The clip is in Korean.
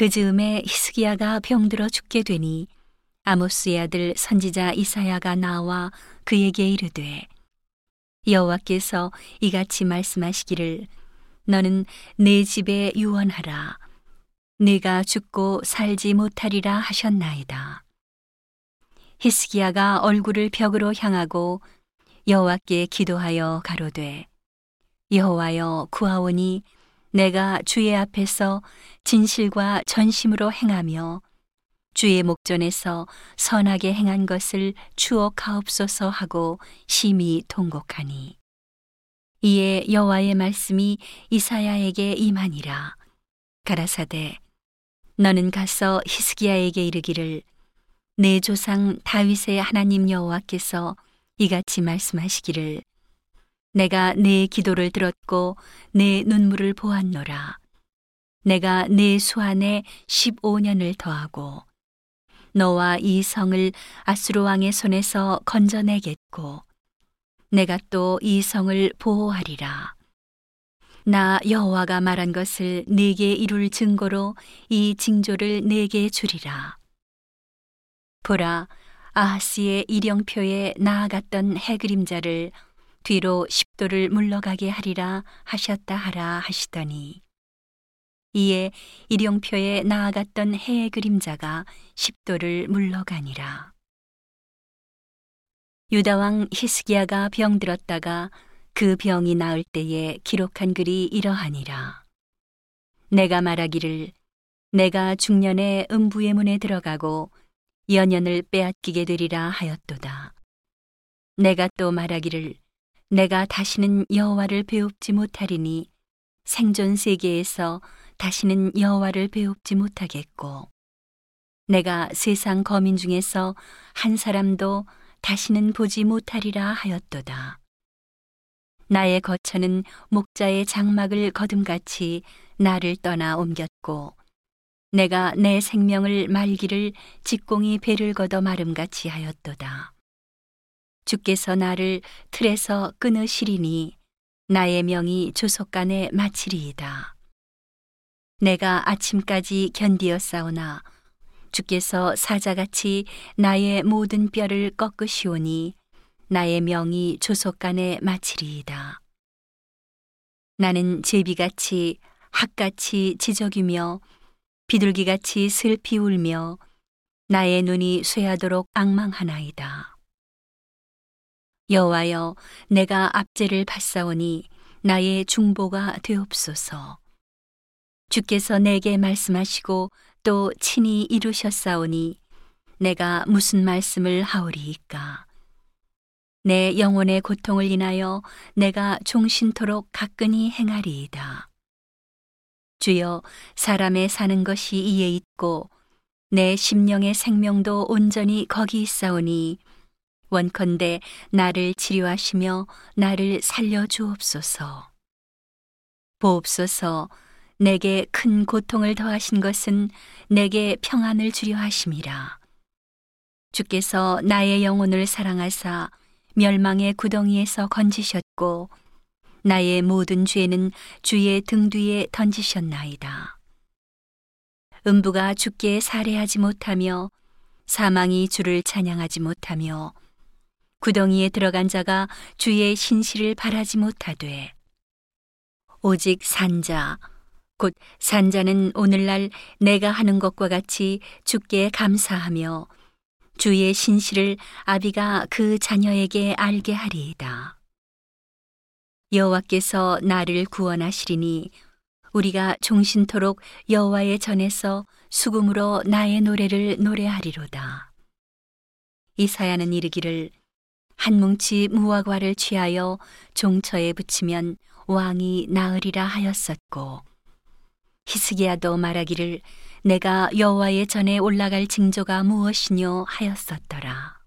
그 즈음에 히스기야가 병들어 죽게 되니 아모스의 아들 선지자 이사야가 나와 그에게 이르되 여호와께서 이같이 말씀하시기를 너는 내 집에 유언하라 네가 죽고 살지 못하리라 하셨나이다. 히스기야가 얼굴을 벽으로 향하고 여호와께 기도하여 가로되 여호와여 구하오니 내가 주의 앞에서 진실과 전심으로 행하며 주의 목전에서 선하게 행한 것을 추억하옵소서 하고 심히 통곡하니. 이에 여호와의 말씀이 이사야에게 임하니라. 가라사대 너는 가서 히스기야에게 이르기를 내 조상 다윗의 하나님 여호와께서 이같이 말씀하시기를 내가 내 기도를 들었고 내 눈물을 보았노라 내가 내 수안에 15년을 더하고 너와 이 성을 아수르 왕의 손에서 건져내겠고 내가 또 이 성을 보호하리라. 나 여호와가 말한 것을 네게 이룰 증거로 이 징조를 네게 주리라. 보라, 아하스의 일영표에 나아갔던 해 그림자를 뒤로 십도를 물러가게 하리라 하셨다 하라 하시더니 이에 일용표에 나아갔던 해의 그림자가 십도를 물러가니라. 유다왕 히스기야가 병들었다가 그 병이 나을 때에 기록한 글이 이러하니라. 내가 말하기를 내가 중년에 음부의 문에 들어가고 연연을 빼앗기게 되리라 하였도다. 내가 또 말하기를 내가 다시는 여호와를 배웁지 못하리니 생존 세계에서 다시는 여호와를 배웁지 못하겠고 내가 세상 거민 중에서 한 사람도 다시는 보지 못하리라 하였도다. 나의 거처는 목자의 장막을 거둠같이 나를 떠나 옮겼고 내가 내 생명을 말기를 직공이 배를 걷어 마름같이 하였도다. 주께서 나를 틀에서 끊으시리니 나의 명이 조속간에 마치리이다. 내가 아침까지 견디었사오나 주께서 사자같이 나의 모든 뼈를 꺾으시오니 나의 명이 조속간에 마치리이다. 나는 제비같이 학같이 지적이며 비둘기같이 슬피 울며 나의 눈이 쇠하도록 악망하나이다. 여호와여 내가 압제를 받사오니 나의 중보가 되옵소서. 주께서 내게 말씀하시고 또 친히 이루셨사오니 내가 무슨 말씀을 하오리이까. 내 영혼의 고통을 인하여 내가 종신토록 가끈히 행하리이다. 주여 사람의 사는 것이 이에 있고 내 심령의 생명도 온전히 거기 있사오니 원컨대 나를 치료하시며 나를 살려 주옵소서. 보옵소서 내게 큰 고통을 더하신 것은 내게 평안을 주려 하심이라. 주께서 나의 영혼을 사랑하사 멸망의 구덩이에서 건지셨고 나의 모든 죄는 주의 등 뒤에 던지셨나이다. 음부가 주께 살해하지 못하며 사망이 주를 찬양하지 못하며 구덩이에 들어간 자가 주의 신실을 바라지 못하되 오직 산자 곧 산자는 오늘날 내가 하는 것과 같이 주께 감사하며 주의 신실을 아비가 그 자녀에게 알게 하리이다. 여호와께서 나를 구원하시리니 우리가 종신토록 여호와의 전에서 수금으로 나의 노래를 노래하리로다. 이사야는 이르기를 한 뭉치 무화과를 취하여 종처에 붙이면 왕이 나으리라 하였었고 히스기야도 말하기를 내가 여호와의 전에 올라갈 징조가 무엇이뇨 하였었더라.